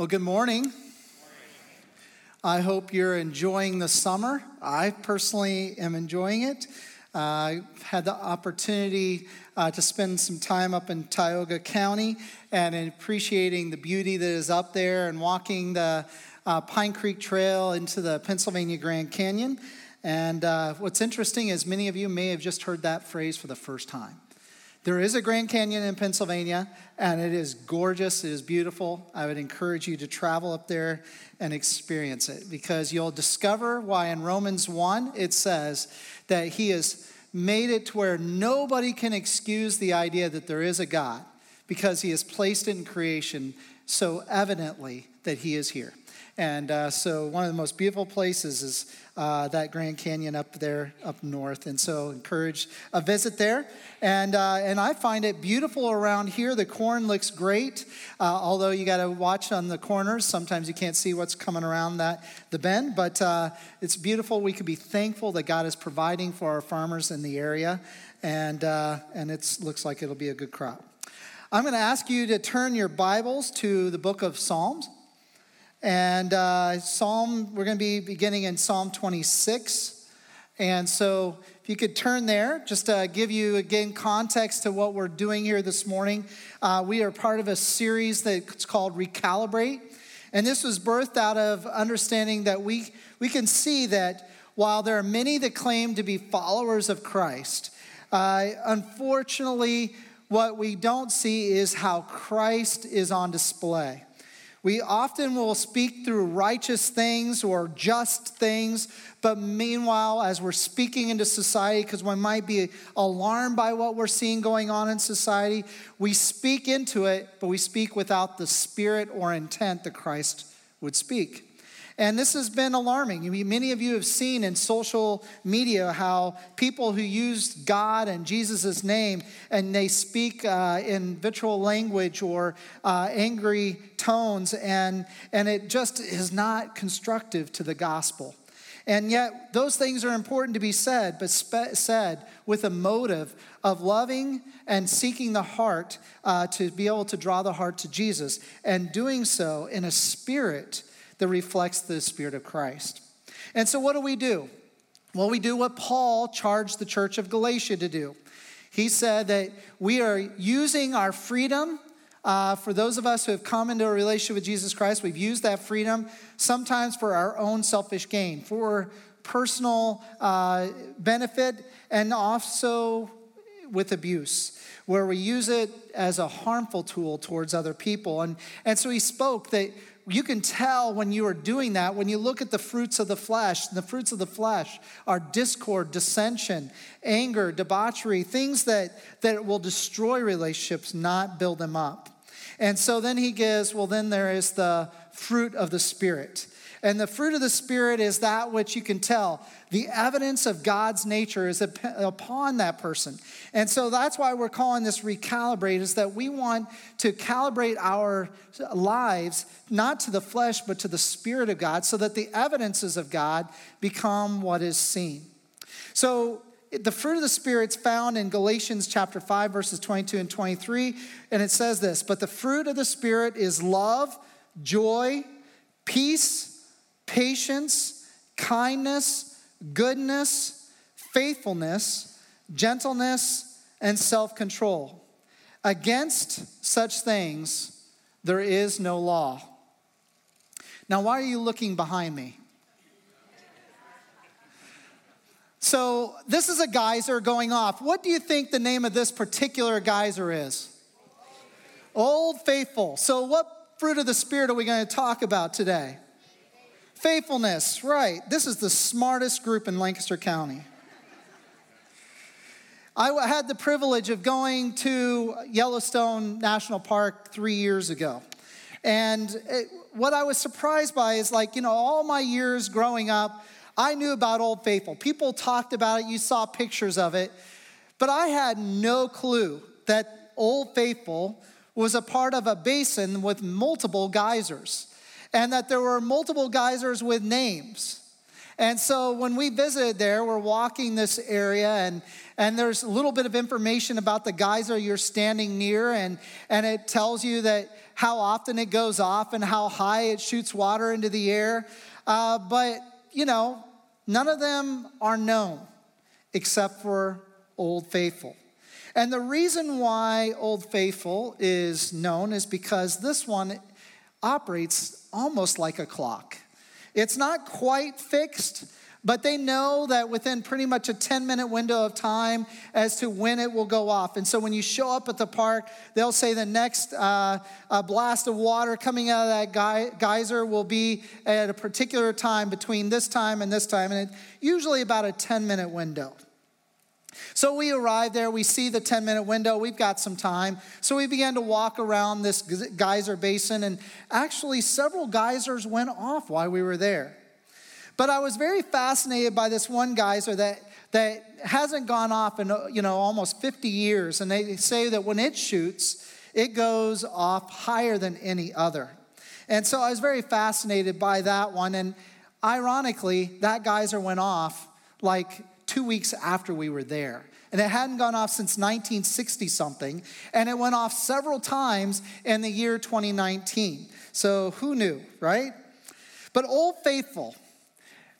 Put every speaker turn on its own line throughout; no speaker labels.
Well, good morning. I hope you're enjoying the summer. I personally am enjoying it. Uh, I had the opportunity uh, to spend some time up in Tioga County and appreciating the beauty that is up there and walking the uh, Pine Creek Trail into the Pennsylvania Grand Canyon. And uh, what's interesting is many of you may have just heard that phrase for the first time. There is a Grand Canyon in Pennsylvania, and it is gorgeous. It is beautiful. I would encourage you to travel up there and experience it because you'll discover why in Romans 1 it says that He has made it to where nobody can excuse the idea that there is a God because He has placed in creation so evidently that He is here. And uh, so, one of the most beautiful places is uh, that Grand Canyon up there, up north. And so, encourage a visit there. And, uh, and I find it beautiful around here. The corn looks great, uh, although you got to watch on the corners. Sometimes you can't see what's coming around that the bend, but uh, it's beautiful. We could be thankful that God is providing for our farmers in the area, and, uh, and it looks like it'll be a good crop. I'm going to ask you to turn your Bibles to the book of Psalms. And uh, Psalm, we're going to be beginning in Psalm 26. And so, if you could turn there, just to give you again context to what we're doing here this morning. Uh, we are part of a series that's called Recalibrate. And this was birthed out of understanding that we, we can see that while there are many that claim to be followers of Christ, uh, unfortunately, what we don't see is how Christ is on display. We often will speak through righteous things or just things, but meanwhile, as we're speaking into society, because we might be alarmed by what we're seeing going on in society, we speak into it, but we speak without the spirit or intent that Christ would speak. And this has been alarming. Many of you have seen in social media how people who use God and Jesus' name and they speak uh, in vitriol language or uh, angry tones, and, and it just is not constructive to the gospel. And yet, those things are important to be said, but spe- said with a motive of loving and seeking the heart uh, to be able to draw the heart to Jesus, and doing so in a spirit that reflects the Spirit of Christ. And so, what do we do? Well, we do what Paul charged the church of Galatia to do. He said that we are using our freedom. Uh, for those of us who have come into a relationship with Jesus Christ, we've used that freedom sometimes for our own selfish gain, for personal uh, benefit, and also with abuse, where we use it as a harmful tool towards other people. And, and so he spoke that you can tell when you are doing that when you look at the fruits of the flesh. The fruits of the flesh are discord, dissension, anger, debauchery, things that, that will destroy relationships, not build them up. And so then he gives, well, then there is the fruit of the Spirit. And the fruit of the Spirit is that which you can tell. The evidence of God's nature is upon that person. And so that's why we're calling this recalibrate, is that we want to calibrate our lives not to the flesh, but to the Spirit of God, so that the evidences of God become what is seen. So the fruit of the Spirit's found in Galatians chapter 5, verses 22 and 23. And it says this But the fruit of the Spirit is love, joy, peace patience, kindness, goodness, faithfulness, gentleness, and self control. Against such things, there is no law. Now, why are you looking behind me? So, this is a geyser going off. What do you think the name of this particular geyser is? Old Faithful. So, what fruit of the Spirit are we going to talk about today? Faithfulness, right. This is the smartest group in Lancaster County. I had the privilege of going to Yellowstone National Park three years ago. And it, what I was surprised by is like, you know, all my years growing up, I knew about Old Faithful. People talked about it, you saw pictures of it, but I had no clue that Old Faithful was a part of a basin with multiple geysers and that there were multiple geysers with names. And so when we visited there, we're walking this area and and there's a little bit of information about the geyser you're standing near and and it tells you that how often it goes off and how high it shoots water into the air. Uh, but you know, none of them are known except for Old Faithful. And the reason why Old Faithful is known is because this one operates almost like a clock. It's not quite fixed, but they know that within pretty much a 10 minute window of time as to when it will go off. And so when you show up at the park, they'll say the next uh, blast of water coming out of that geyser will be at a particular time between this time and this time, and it, usually about a 10 minute window. So we arrive there, we see the 10 minute window, we've got some time. So we began to walk around this geyser basin, and actually, several geysers went off while we were there. But I was very fascinated by this one geyser that, that hasn't gone off in you know, almost 50 years, and they say that when it shoots, it goes off higher than any other. And so I was very fascinated by that one, and ironically, that geyser went off like two weeks after we were there. And it hadn't gone off since 1960 something, and it went off several times in the year 2019. So who knew, right? But Old Faithful,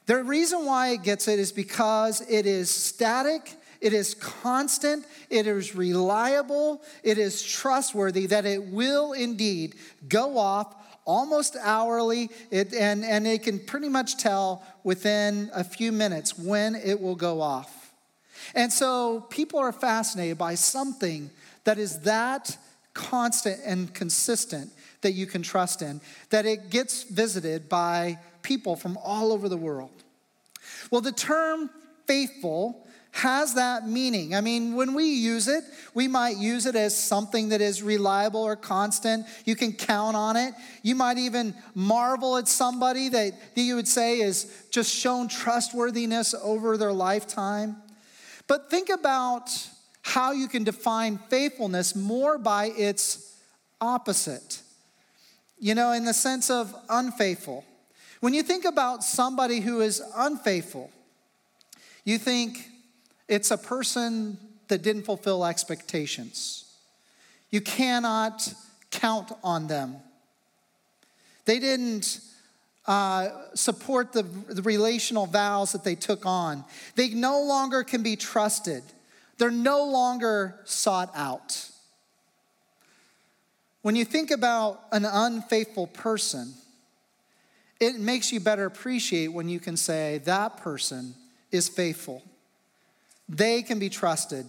the reason why it gets it is because it is static, it is constant, it is reliable, it is trustworthy, that it will indeed go off almost hourly, it, and, and it can pretty much tell within a few minutes when it will go off. And so people are fascinated by something that is that constant and consistent that you can trust in, that it gets visited by people from all over the world. Well, the term faithful has that meaning. I mean, when we use it, we might use it as something that is reliable or constant. You can count on it. You might even marvel at somebody that, that you would say is just shown trustworthiness over their lifetime. But think about how you can define faithfulness more by its opposite. You know, in the sense of unfaithful. When you think about somebody who is unfaithful, you think, it's a person that didn't fulfill expectations. You cannot count on them. They didn't uh, support the, the relational vows that they took on. They no longer can be trusted. They're no longer sought out. When you think about an unfaithful person, it makes you better appreciate when you can say, that person is faithful. They can be trusted,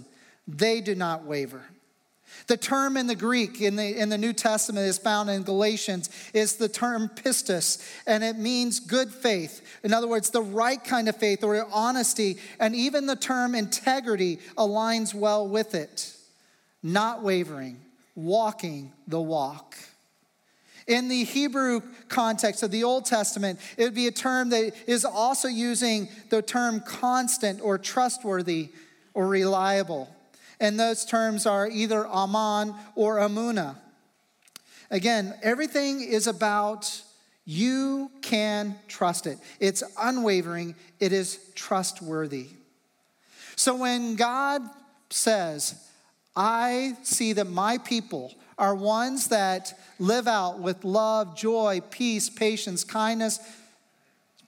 they do not waver. The term in the Greek in the, in the New Testament is found in Galatians is the term pistis, and it means good faith. In other words, the right kind of faith or honesty, and even the term integrity aligns well with it. Not wavering, walking the walk. In the Hebrew context of the Old Testament, it would be a term that is also using the term constant or trustworthy or reliable. And those terms are either Aman or Amuna. Again, everything is about you can trust it. It's unwavering, it is trustworthy. So when God says, I see that my people are ones that live out with love, joy, peace, patience, kindness,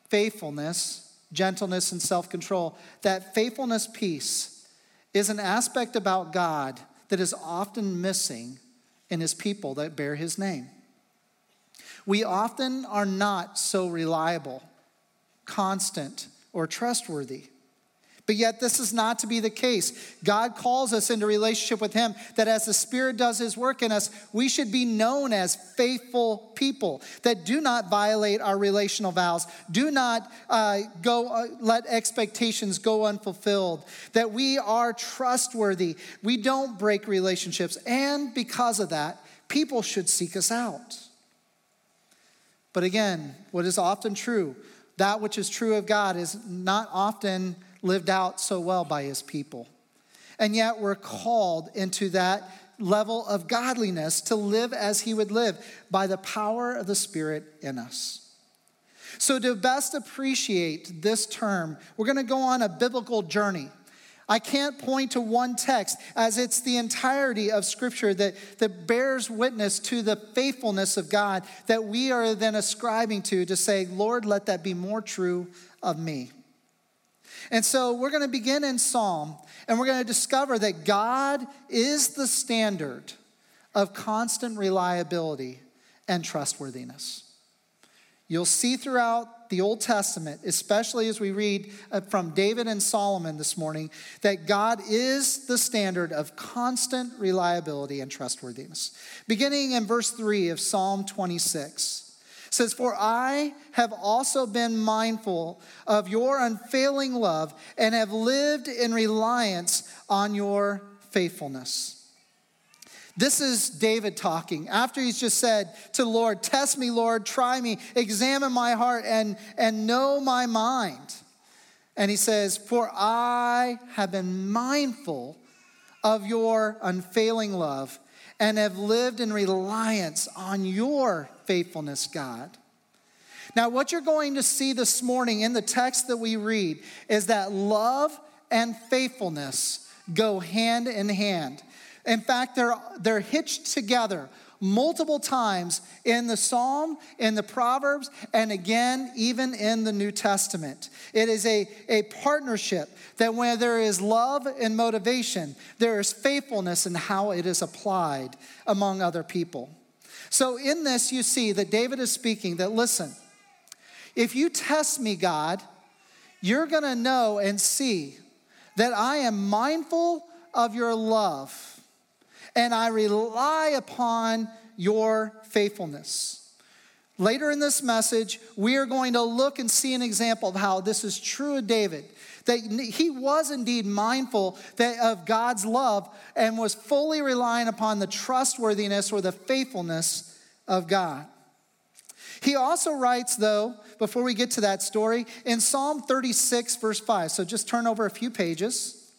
faithfulness, gentleness, and self control. That faithfulness, peace, is an aspect about God that is often missing in his people that bear his name. We often are not so reliable, constant, or trustworthy. But yet, this is not to be the case. God calls us into relationship with Him that as the Spirit does His work in us, we should be known as faithful people that do not violate our relational vows, do not uh, go uh, let expectations go unfulfilled, that we are trustworthy, we don't break relationships, and because of that, people should seek us out. But again, what is often true, that which is true of God is not often lived out so well by his people. And yet we're called into that level of godliness to live as he would live by the power of the Spirit in us. So, to best appreciate this term, we're going to go on a biblical journey. I can't point to one text as it's the entirety of Scripture that, that bears witness to the faithfulness of God that we are then ascribing to to say, Lord, let that be more true of me. And so we're going to begin in Psalm and we're going to discover that God is the standard of constant reliability and trustworthiness. You'll see throughout the Old Testament, especially as we read uh, from David and Solomon this morning, that God is the standard of constant reliability and trustworthiness. Beginning in verse 3 of Psalm 26 says, For I have also been mindful of your unfailing love and have lived in reliance on your faithfulness. This is David talking after he's just said to the Lord, Test me, Lord, try me, examine my heart, and, and know my mind. And he says, For I have been mindful of your unfailing love and have lived in reliance on your faithfulness, God. Now, what you're going to see this morning in the text that we read is that love and faithfulness go hand in hand. In fact, they're, they're hitched together multiple times in the Psalm, in the Proverbs, and again, even in the New Testament. It is a, a partnership that where there is love and motivation, there is faithfulness in how it is applied among other people. So, in this, you see that David is speaking that, listen, if you test me, God, you're gonna know and see that I am mindful of your love and I rely upon your faithfulness. Later in this message, we are going to look and see an example of how this is true of David. That he was indeed mindful that of God's love and was fully relying upon the trustworthiness or the faithfulness of God. He also writes, though, before we get to that story, in Psalm 36, verse 5. So just turn over a few pages.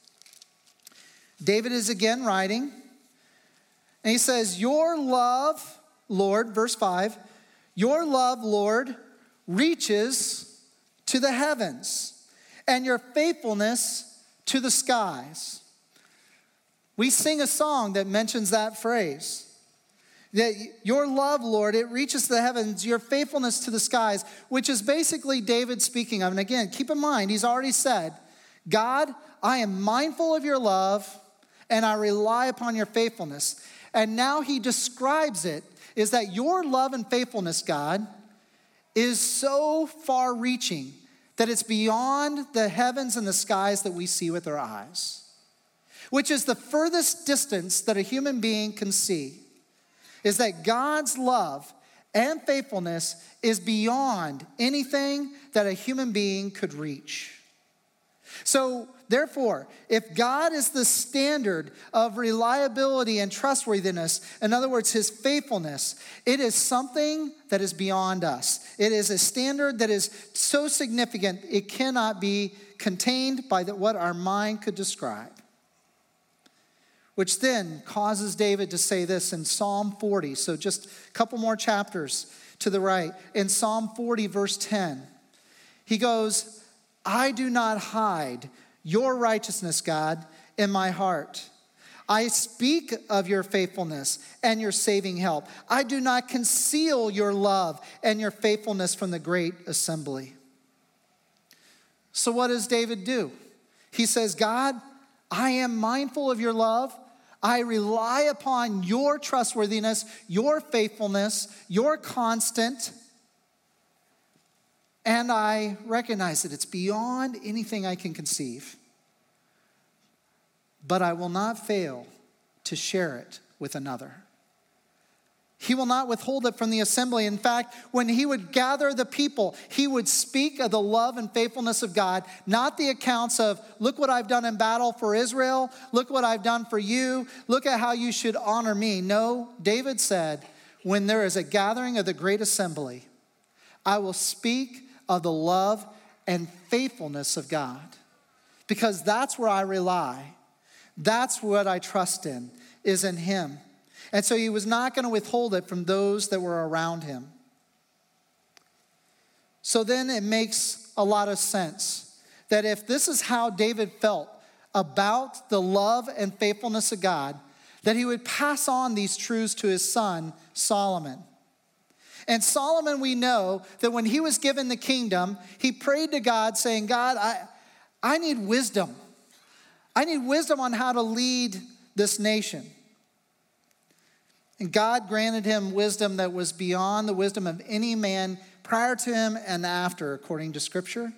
David is again writing. And he says, Your love, Lord, verse 5, your love, Lord, reaches to the heavens, and your faithfulness to the skies. We sing a song that mentions that phrase. That your love, Lord, it reaches the heavens, your faithfulness to the skies, which is basically David speaking of. And again, keep in mind, he's already said, God, I am mindful of your love and I rely upon your faithfulness. And now he describes it is that your love and faithfulness, God, is so far reaching that it's beyond the heavens and the skies that we see with our eyes, which is the furthest distance that a human being can see. Is that God's love and faithfulness is beyond anything that a human being could reach. So, therefore, if God is the standard of reliability and trustworthiness, in other words, his faithfulness, it is something that is beyond us. It is a standard that is so significant, it cannot be contained by the, what our mind could describe. Which then causes David to say this in Psalm 40. So, just a couple more chapters to the right. In Psalm 40, verse 10, he goes, I do not hide your righteousness, God, in my heart. I speak of your faithfulness and your saving help. I do not conceal your love and your faithfulness from the great assembly. So, what does David do? He says, God, I am mindful of your love. I rely upon your trustworthiness, your faithfulness, your constant. And I recognize that it's beyond anything I can conceive. But I will not fail to share it with another. He will not withhold it from the assembly. In fact, when he would gather the people, he would speak of the love and faithfulness of God, not the accounts of, look what I've done in battle for Israel, look what I've done for you, look at how you should honor me. No, David said, when there is a gathering of the great assembly, I will speak of the love and faithfulness of God. Because that's where I rely. That's what I trust in, is in Him. And so he was not going to withhold it from those that were around him. So then it makes a lot of sense that if this is how David felt about the love and faithfulness of God, that he would pass on these truths to his son, Solomon. And Solomon, we know that when he was given the kingdom, he prayed to God, saying, God, I, I need wisdom. I need wisdom on how to lead this nation. And God granted him wisdom that was beyond the wisdom of any man prior to him and after, according to Scripture.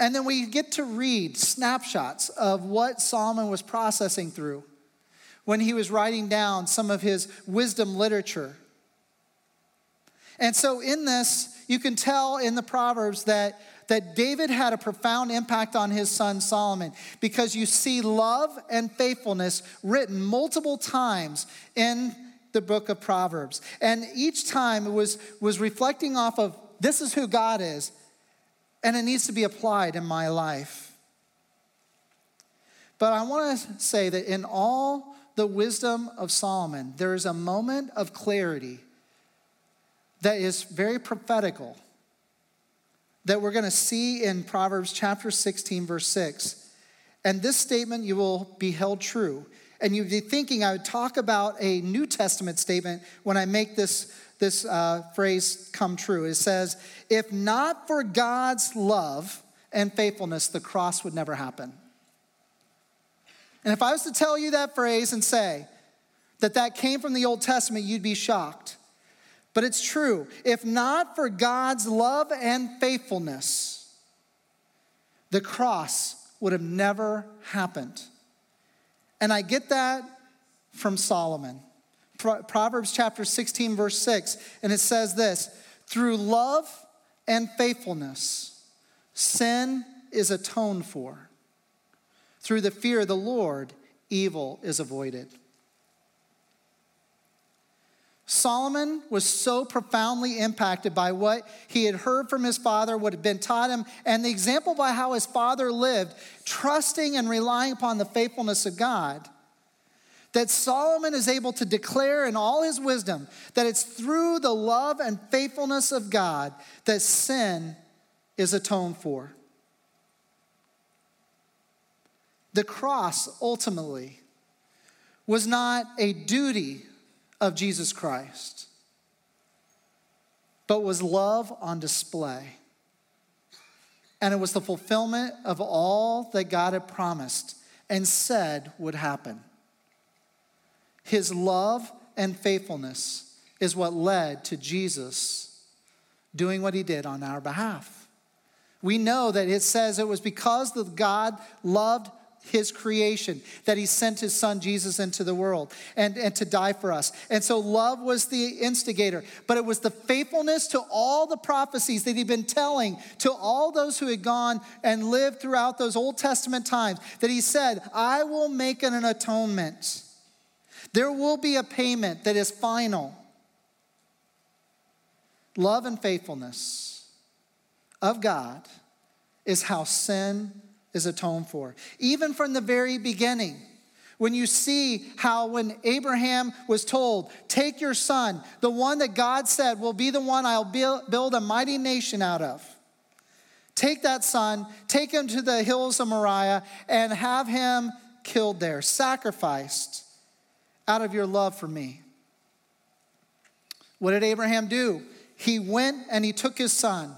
And then we get to read snapshots of what Solomon was processing through when he was writing down some of his wisdom literature. And so, in this, you can tell in the Proverbs that, that David had a profound impact on his son Solomon because you see love and faithfulness written multiple times in the book of Proverbs. And each time it was, was reflecting off of this is who God is, and it needs to be applied in my life. But I want to say that in all the wisdom of Solomon, there is a moment of clarity that is very prophetical that we're going to see in Proverbs chapter 16, verse 6. And this statement you will be held true. And you'd be thinking I would talk about a New Testament statement when I make this, this uh, phrase come true. It says, If not for God's love and faithfulness, the cross would never happen. And if I was to tell you that phrase and say that that came from the Old Testament, you'd be shocked. But it's true. If not for God's love and faithfulness, the cross would have never happened. And I get that from Solomon. Proverbs chapter 16, verse 6, and it says this through love and faithfulness, sin is atoned for. Through the fear of the Lord, evil is avoided. Solomon was so profoundly impacted by what he had heard from his father, what had been taught him, and the example by how his father lived, trusting and relying upon the faithfulness of God, that Solomon is able to declare in all his wisdom that it's through the love and faithfulness of God that sin is atoned for. The cross ultimately was not a duty of Jesus Christ, but was love on display. And it was the fulfillment of all that God had promised and said would happen. His love and faithfulness is what led to Jesus doing what he did on our behalf. We know that it says it was because that God loved his creation, that he sent his son Jesus into the world and, and to die for us. And so love was the instigator, but it was the faithfulness to all the prophecies that he'd been telling to all those who had gone and lived throughout those Old Testament times that he said, I will make an atonement. There will be a payment that is final. Love and faithfulness of God is how sin is atoned for. Even from the very beginning, when you see how when Abraham was told, Take your son, the one that God said will be the one I'll build a mighty nation out of. Take that son, take him to the hills of Moriah, and have him killed there, sacrificed out of your love for me. What did Abraham do? He went and he took his son,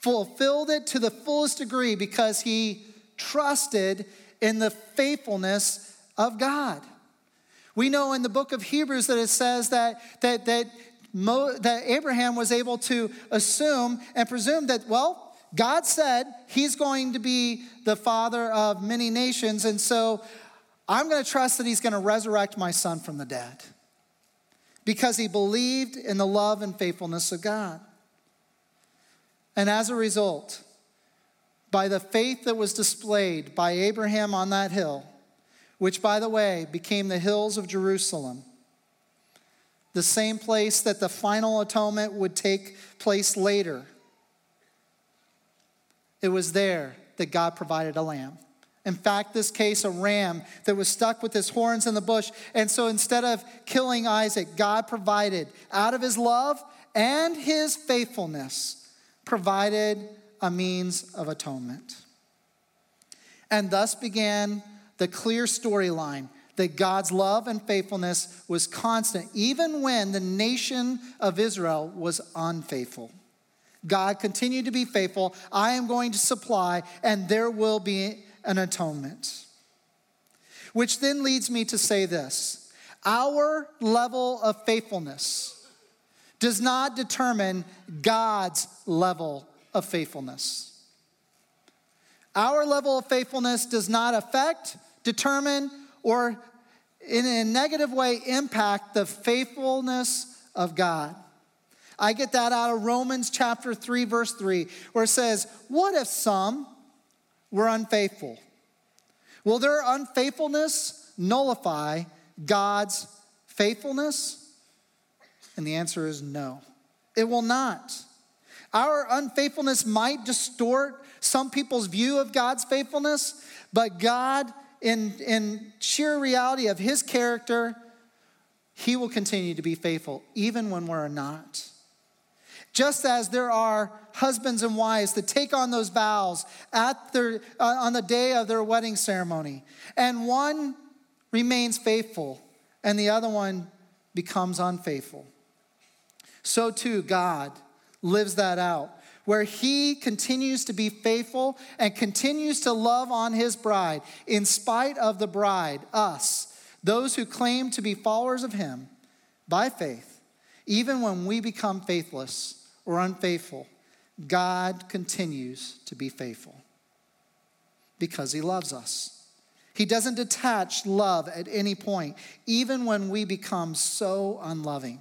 fulfilled it to the fullest degree because he trusted in the faithfulness of God. We know in the book of Hebrews that it says that, that, that, Mo, that Abraham was able to assume and presume that, well, God said he's going to be the father of many nations, and so I'm going to trust that he's going to resurrect my son from the dead because he believed in the love and faithfulness of God. And as a result, by the faith that was displayed by Abraham on that hill, which, by the way, became the hills of Jerusalem, the same place that the final atonement would take place later. It was there that God provided a lamb. In fact, this case, a ram that was stuck with his horns in the bush. And so instead of killing Isaac, God provided out of his love and his faithfulness provided a means of atonement. And thus began the clear storyline that God's love and faithfulness was constant, even when the nation of Israel was unfaithful. God continued to be faithful. I am going to supply, and there will be an atonement. Which then leads me to say this our level of faithfulness does not determine God's level of faithfulness. Our level of faithfulness does not affect, determine, or in a negative way impact the faithfulness of God. I get that out of Romans chapter 3, verse 3, where it says, What if some were unfaithful? Will their unfaithfulness nullify God's faithfulness? And the answer is no, it will not. Our unfaithfulness might distort some people's view of God's faithfulness, but God, in, in sheer reality of His character, He will continue to be faithful, even when we're not. Just as there are husbands and wives that take on those vows at their, uh, on the day of their wedding ceremony, and one remains faithful and the other one becomes unfaithful. So too, God lives that out, where He continues to be faithful and continues to love on His bride, in spite of the bride, us, those who claim to be followers of Him by faith, even when we become faithless or unfaithful, God continues to be faithful because He loves us. He doesn't detach love at any point, even when we become so unloving.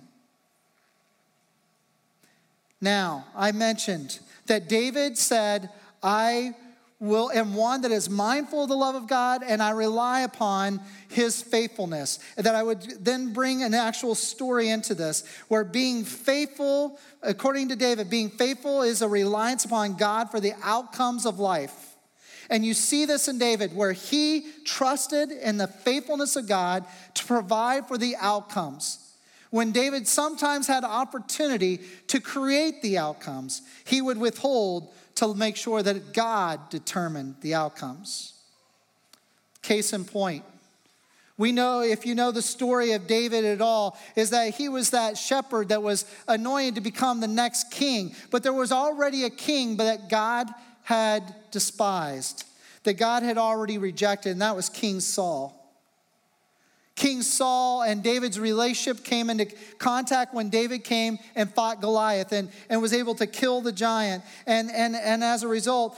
Now, I mentioned that David said, I will am one that is mindful of the love of God and I rely upon his faithfulness. That I would then bring an actual story into this where being faithful, according to David, being faithful is a reliance upon God for the outcomes of life. And you see this in David where he trusted in the faithfulness of God to provide for the outcomes. When David sometimes had opportunity to create the outcomes, he would withhold to make sure that God determined the outcomes. Case in point, we know, if you know the story of David at all, is that he was that shepherd that was anointed to become the next king. But there was already a king that God had despised, that God had already rejected, and that was King Saul. King Saul and David's relationship came into contact when David came and fought Goliath and, and was able to kill the giant. And, and, and as a result,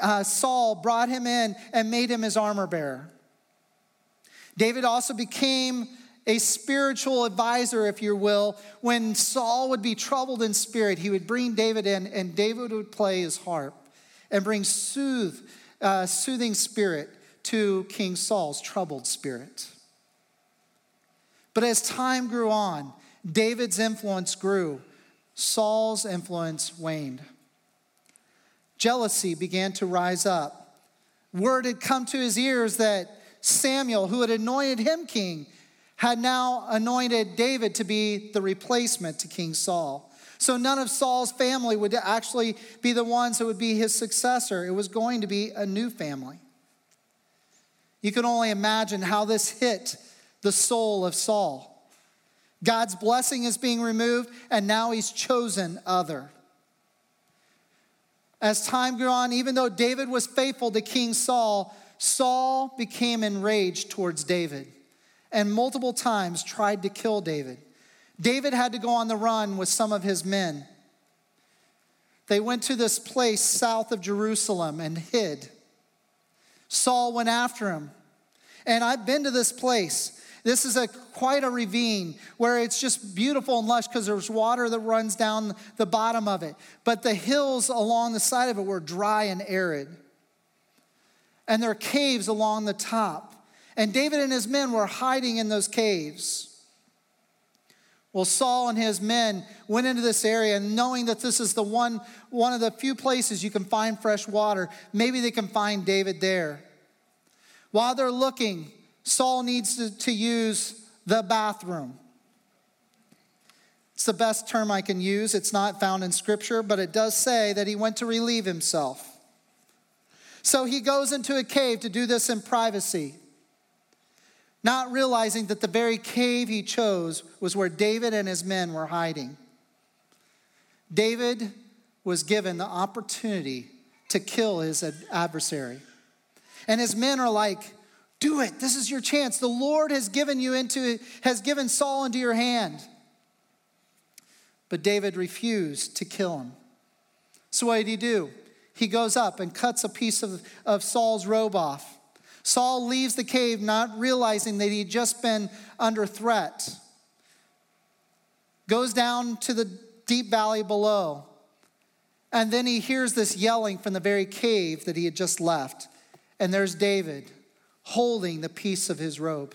uh, Saul brought him in and made him his armor bearer. David also became a spiritual advisor, if you will. When Saul would be troubled in spirit, he would bring David in, and David would play his harp and bring soothe, uh, soothing spirit to King Saul's troubled spirit. But as time grew on, David's influence grew, Saul's influence waned. Jealousy began to rise up. Word had come to his ears that Samuel, who had anointed him king, had now anointed David to be the replacement to King Saul. So none of Saul's family would actually be the ones that would be his successor. It was going to be a new family. You can only imagine how this hit the soul of Saul. God's blessing is being removed, and now he's chosen other. As time grew on, even though David was faithful to King Saul, Saul became enraged towards David and multiple times tried to kill David. David had to go on the run with some of his men. They went to this place south of Jerusalem and hid. Saul went after him. And I've been to this place. This is a quite a ravine where it's just beautiful and lush because there's water that runs down the bottom of it. But the hills along the side of it were dry and arid. And there are caves along the top. And David and his men were hiding in those caves. Well, Saul and his men went into this area, and knowing that this is the one, one of the few places you can find fresh water, maybe they can find David there. While they're looking, Saul needs to, to use the bathroom. It's the best term I can use. It's not found in scripture, but it does say that he went to relieve himself. So he goes into a cave to do this in privacy, not realizing that the very cave he chose was where David and his men were hiding. David was given the opportunity to kill his adversary. And his men are like, do it. This is your chance. The Lord has given you into has given Saul into your hand. But David refused to kill him. So what did he do? He goes up and cuts a piece of, of Saul's robe off. Saul leaves the cave not realizing that he'd just been under threat. Goes down to the deep valley below. And then he hears this yelling from the very cave that he had just left. And there's David holding the piece of his robe.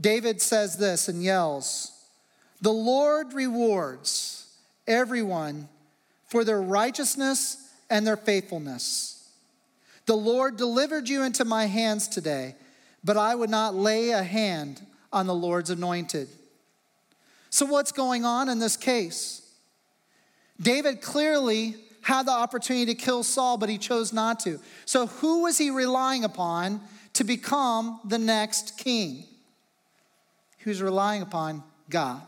David says this and yells The Lord rewards everyone for their righteousness and their faithfulness. The Lord delivered you into my hands today, but I would not lay a hand on the Lord's anointed. So, what's going on in this case? David clearly had the opportunity to kill Saul, but he chose not to. So, who was he relying upon to become the next king? He was relying upon God.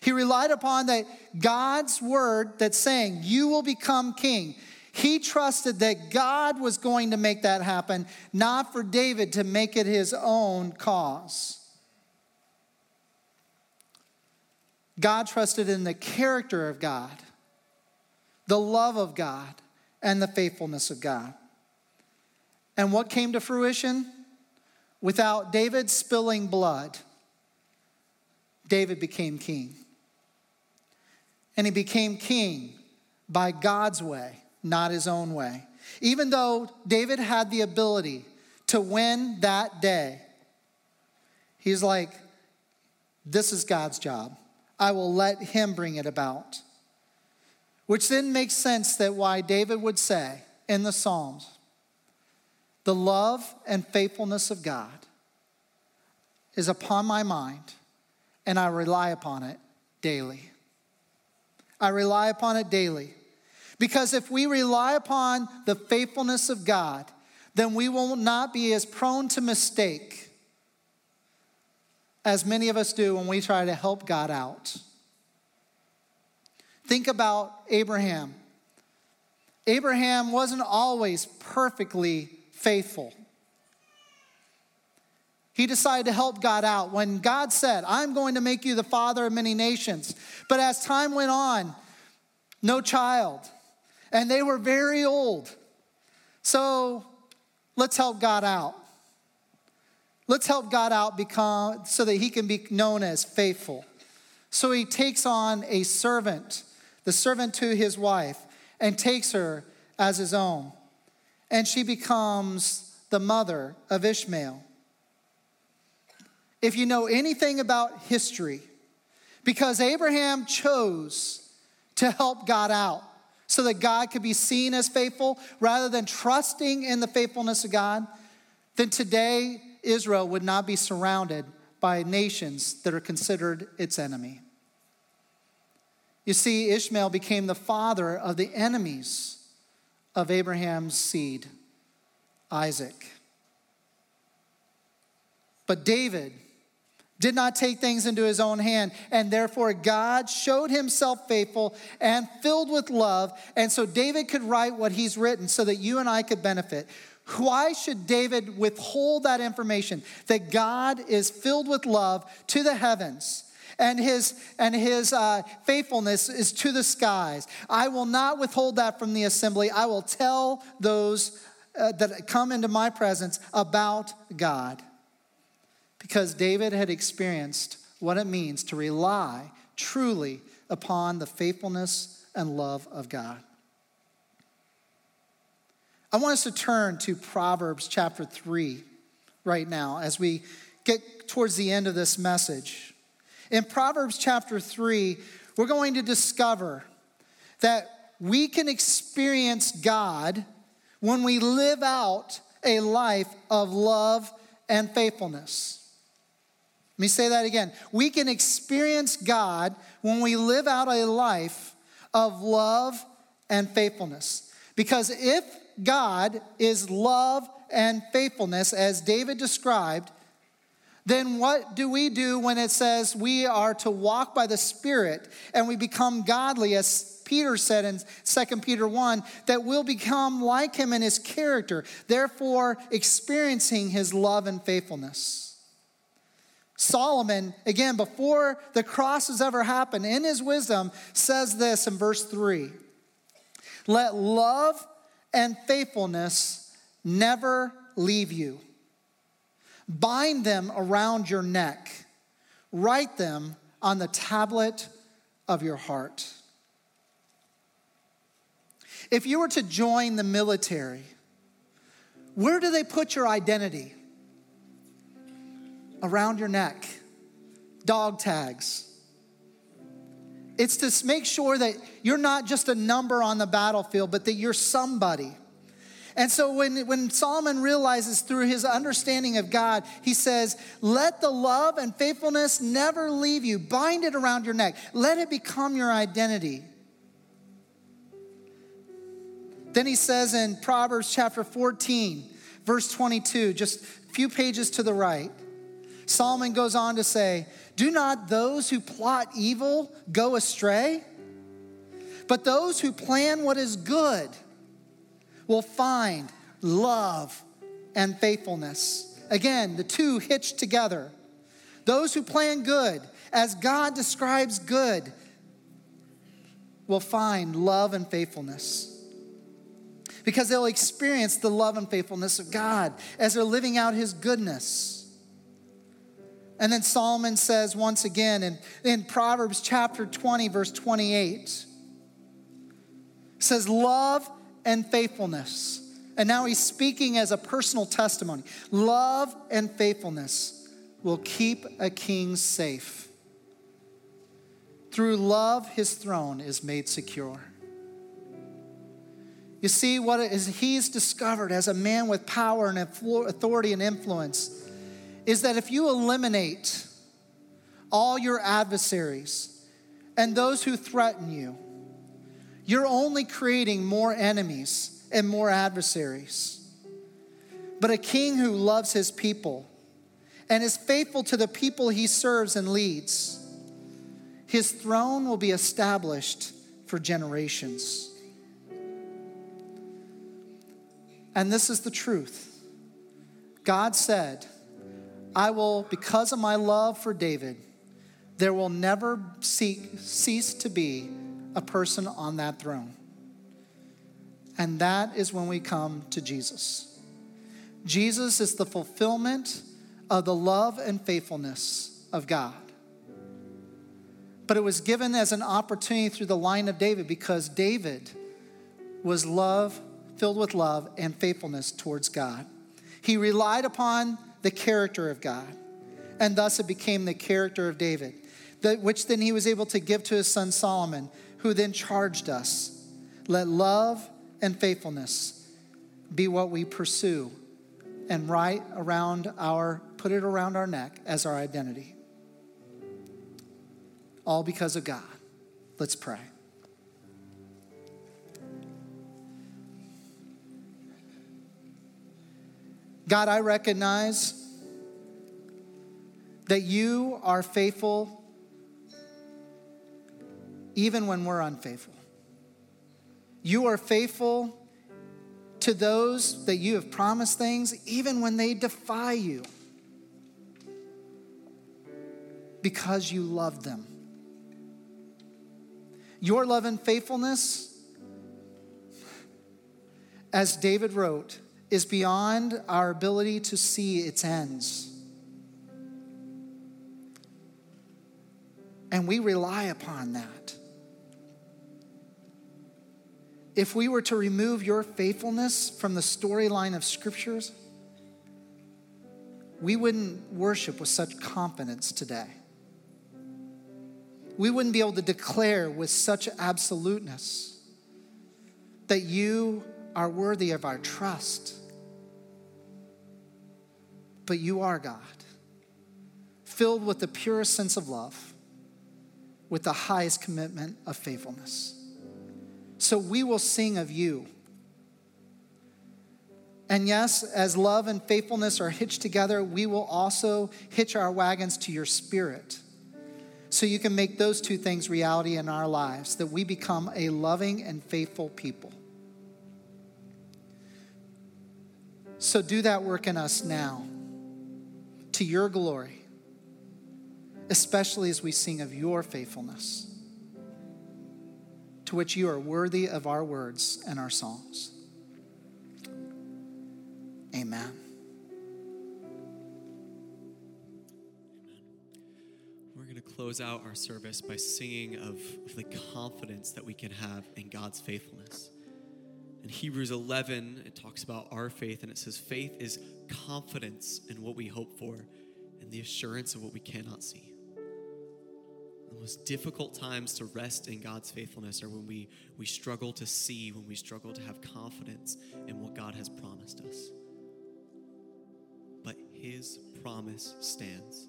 He relied upon that God's word that's saying, You will become king. He trusted that God was going to make that happen, not for David to make it his own cause. God trusted in the character of God the love of God, and the faithfulness of God. And what came to fruition? Without David spilling blood, David became king. And he became king by God's way, not his own way. Even though David had the ability to win that day, he's like, This is God's job. I will let him bring it about. Which then makes sense that why David would say in the Psalms, the love and faithfulness of God is upon my mind, and I rely upon it daily. I rely upon it daily. Because if we rely upon the faithfulness of God, then we will not be as prone to mistake as many of us do when we try to help God out. Think about Abraham. Abraham wasn't always perfectly faithful. He decided to help God out when God said, I'm going to make you the father of many nations. But as time went on, no child. And they were very old. So let's help God out. Let's help God out become, so that he can be known as faithful. So he takes on a servant the servant to his wife, and takes her as his own. And she becomes the mother of Ishmael. If you know anything about history, because Abraham chose to help God out so that God could be seen as faithful rather than trusting in the faithfulness of God, then today Israel would not be surrounded by nations that are considered its enemy. You see, Ishmael became the father of the enemies of Abraham's seed, Isaac. But David did not take things into his own hand, and therefore God showed himself faithful and filled with love. And so David could write what he's written so that you and I could benefit. Why should David withhold that information? That God is filled with love to the heavens and his and his uh, faithfulness is to the skies. I will not withhold that from the assembly. I will tell those uh, that come into my presence about God, because David had experienced what it means to rely truly upon the faithfulness and love of God. I want us to turn to Proverbs chapter 3 right now as we get towards the end of this message. In Proverbs chapter 3, we're going to discover that we can experience God when we live out a life of love and faithfulness. Let me say that again. We can experience God when we live out a life of love and faithfulness. Because if God is love and faithfulness, as David described, then what do we do when it says we are to walk by the Spirit and we become godly, as Peter said in 2 Peter 1, that we'll become like him in his character, therefore experiencing his love and faithfulness? Solomon, again, before the cross has ever happened, in his wisdom, says this in verse 3 Let love and faithfulness never leave you. Bind them around your neck, write them on the tablet of your heart. If you were to join the military, where do they put your identity? Around your neck, dog tags. It's to make sure that you're not just a number on the battlefield, but that you're somebody. And so when, when Solomon realizes through his understanding of God, he says, Let the love and faithfulness never leave you. Bind it around your neck. Let it become your identity. Then he says in Proverbs chapter 14, verse 22, just a few pages to the right, Solomon goes on to say, Do not those who plot evil go astray? But those who plan what is good will find love and faithfulness. Again, the two hitched together. Those who plan good, as God describes good, will find love and faithfulness. Because they'll experience the love and faithfulness of God as they're living out His goodness. And then Solomon says once again in, in Proverbs chapter 20, verse 28, says, Love and faithfulness. And now he's speaking as a personal testimony. Love and faithfulness will keep a king safe. Through love, his throne is made secure. You see, what is he's discovered as a man with power and authority and influence is that if you eliminate all your adversaries and those who threaten you, you're only creating more enemies and more adversaries. But a king who loves his people and is faithful to the people he serves and leads, his throne will be established for generations. And this is the truth. God said, I will, because of my love for David, there will never cease to be a person on that throne. And that is when we come to Jesus. Jesus is the fulfillment of the love and faithfulness of God. But it was given as an opportunity through the line of David because David was love, filled with love and faithfulness towards God. He relied upon the character of God, and thus it became the character of David, which then he was able to give to his son Solomon who then charged us let love and faithfulness be what we pursue and write around our, put it around our neck as our identity. All because of God. Let's pray. God, I recognize that you are faithful even when we're unfaithful. You are faithful to those that you have promised things, even when they defy you, because you love them. Your love and faithfulness, as David wrote, is beyond our ability to see its ends. And we rely upon that. If we were to remove your faithfulness from the storyline of scriptures, we wouldn't worship with such confidence today. We wouldn't be able to declare with such absoluteness that you are worthy of our trust. But you are God, filled with the purest sense of love, with the highest commitment of faithfulness. So we will sing of you. And yes, as love and faithfulness are hitched together, we will also hitch our wagons to your spirit. So you can make those two things reality in our lives, that we become a loving and faithful people. So do that work in us now to your glory, especially as we sing of your faithfulness, which you are worthy of our words and our songs. Amen.
We're going to close out our service by singing of the confidence that we can have in God's faithfulness. In Hebrews 11, it talks about our faith, and it says, Faith is confidence in what we hope for and the assurance of what we cannot see. The most difficult times to rest in God's faithfulness are when we, we struggle to see, when we struggle to have confidence in what God has promised us. But His promise stands,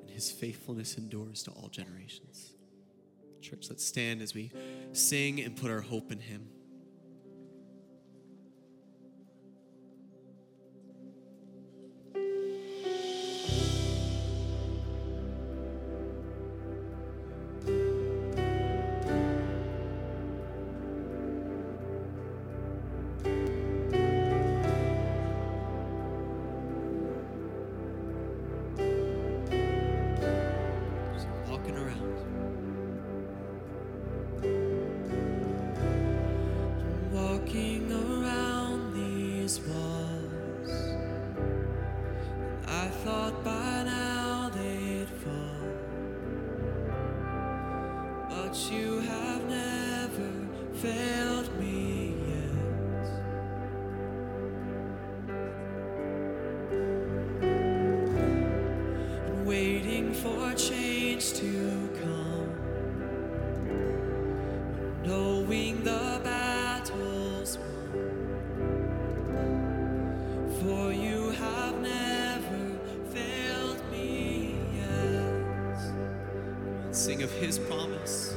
and His faithfulness endures to all generations. Church, let's stand as we sing and put our hope in Him. Of His promise.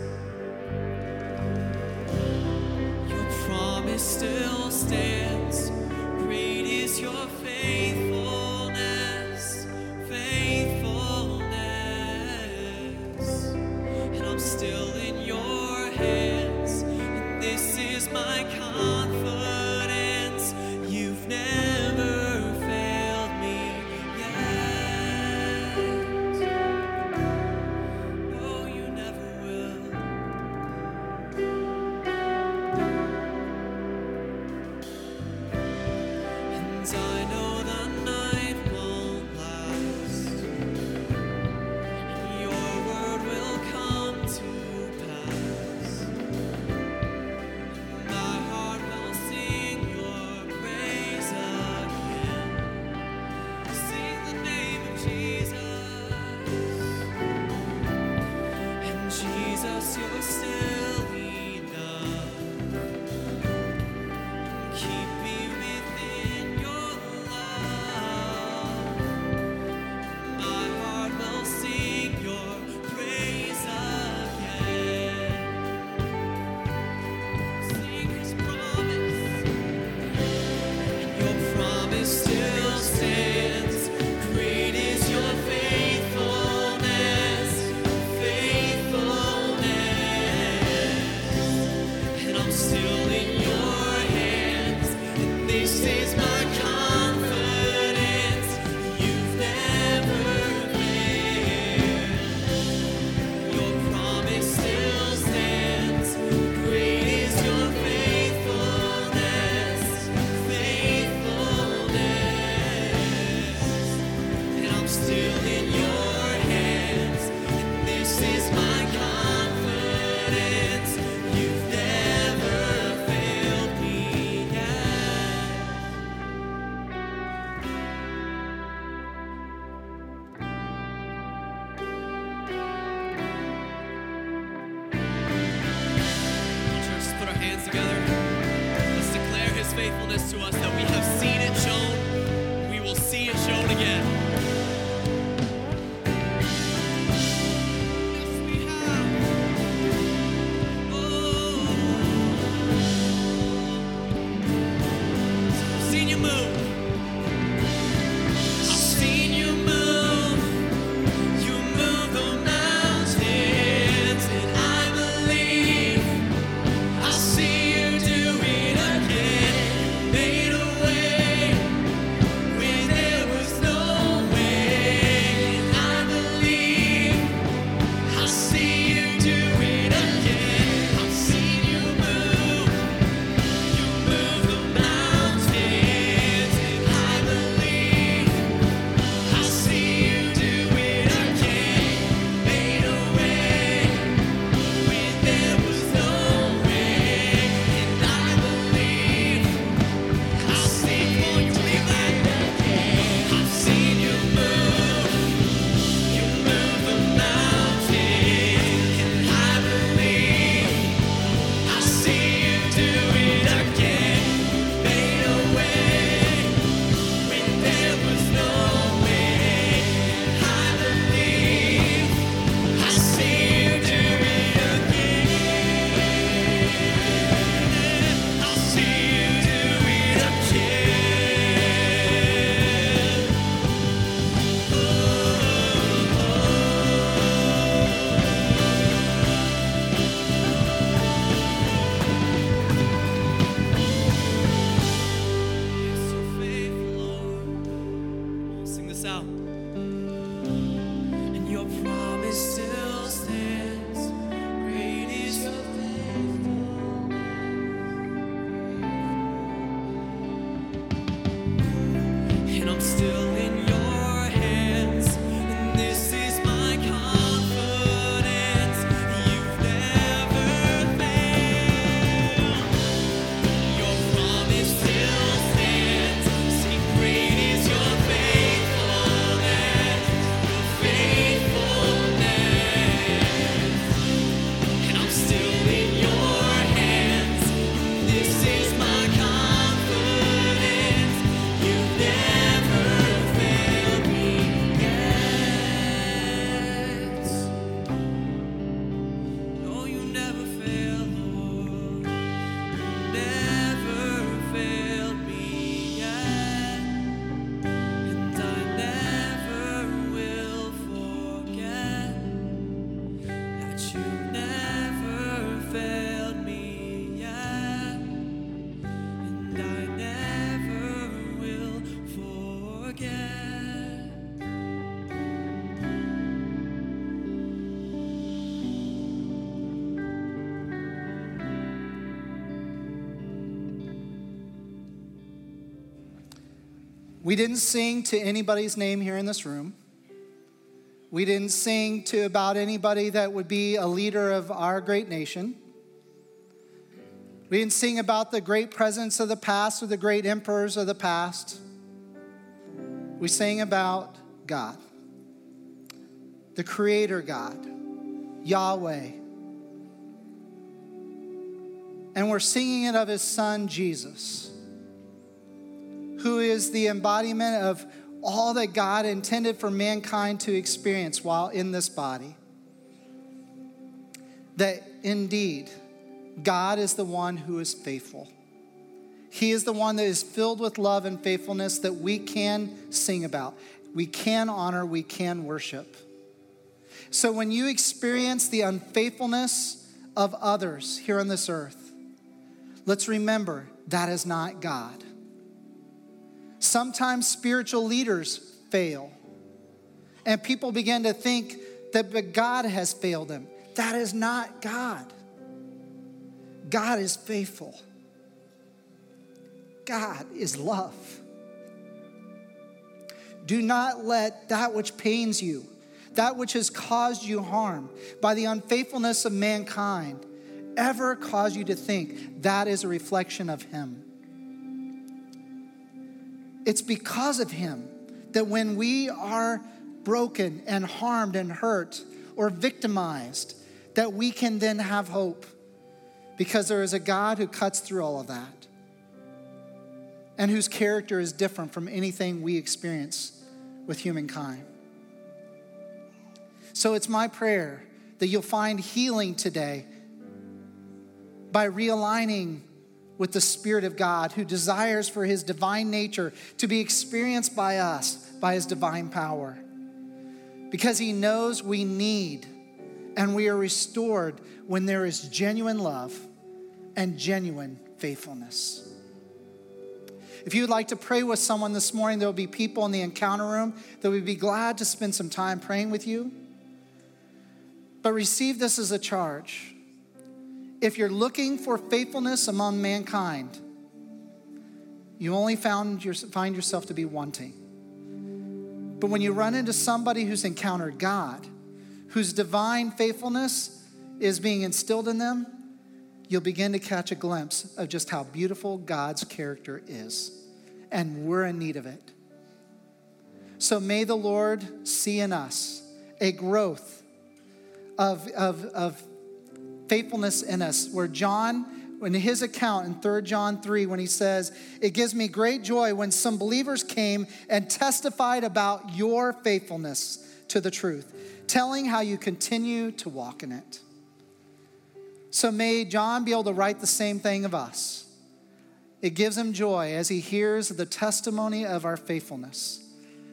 We didn't sing to anybody's name here in this room. We didn't sing to about anybody that would be a leader of our great nation. We didn't sing about the great presidents of the past or the great emperors of the past. We sang about God, the Creator God, Yahweh. And we're singing it of His Son, Jesus, who is the embodiment of all that God intended for mankind to experience while in this body. That indeed, God is the one who is faithful. He is the one that is filled with love and faithfulness that we can sing about, we can honor, we can worship. So when you experience the unfaithfulness of others here on this earth, let's remember that is not God. Sometimes spiritual leaders fail, and people begin to think that God has failed them. That is not God. God is faithful. God is love. Do not let that which pains you, that which has caused you harm by the unfaithfulness of mankind, ever cause you to think that is a reflection of Him. It's because of Him that when we are broken and harmed and hurt or victimized, that we can then have hope because there is a God who cuts through all of that and whose character is different from anything we experience with humankind. So it's my prayer that you'll find healing today by realigning with the Spirit of God who desires for his divine nature to be experienced by us by his divine power. Because he knows we need and we are restored when there is genuine love and genuine faithfulness. If you would like to pray with someone this morning, there will be people in the encounter room that would be glad to spend some time praying with you. But receive this as a charge. If you're looking for faithfulness among mankind, you only found your, find yourself to be wanting. But when you run into somebody who's encountered God, whose divine faithfulness is being instilled in them, you'll begin to catch a glimpse of just how beautiful God's character is. And we're in need of it. So may the Lord see in us a growth of, of, of faithfulness in us, where John, in his account in 3 John 3, when he says, It gives me great joy when some believers came and testified about your faithfulness to the truth, telling how you continue to walk in it. So may John be able to write the same thing of us. It gives him joy as he hears the testimony of our faithfulness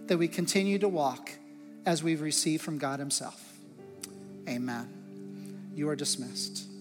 that we continue to walk as we've received from God Himself. Amen. You are dismissed.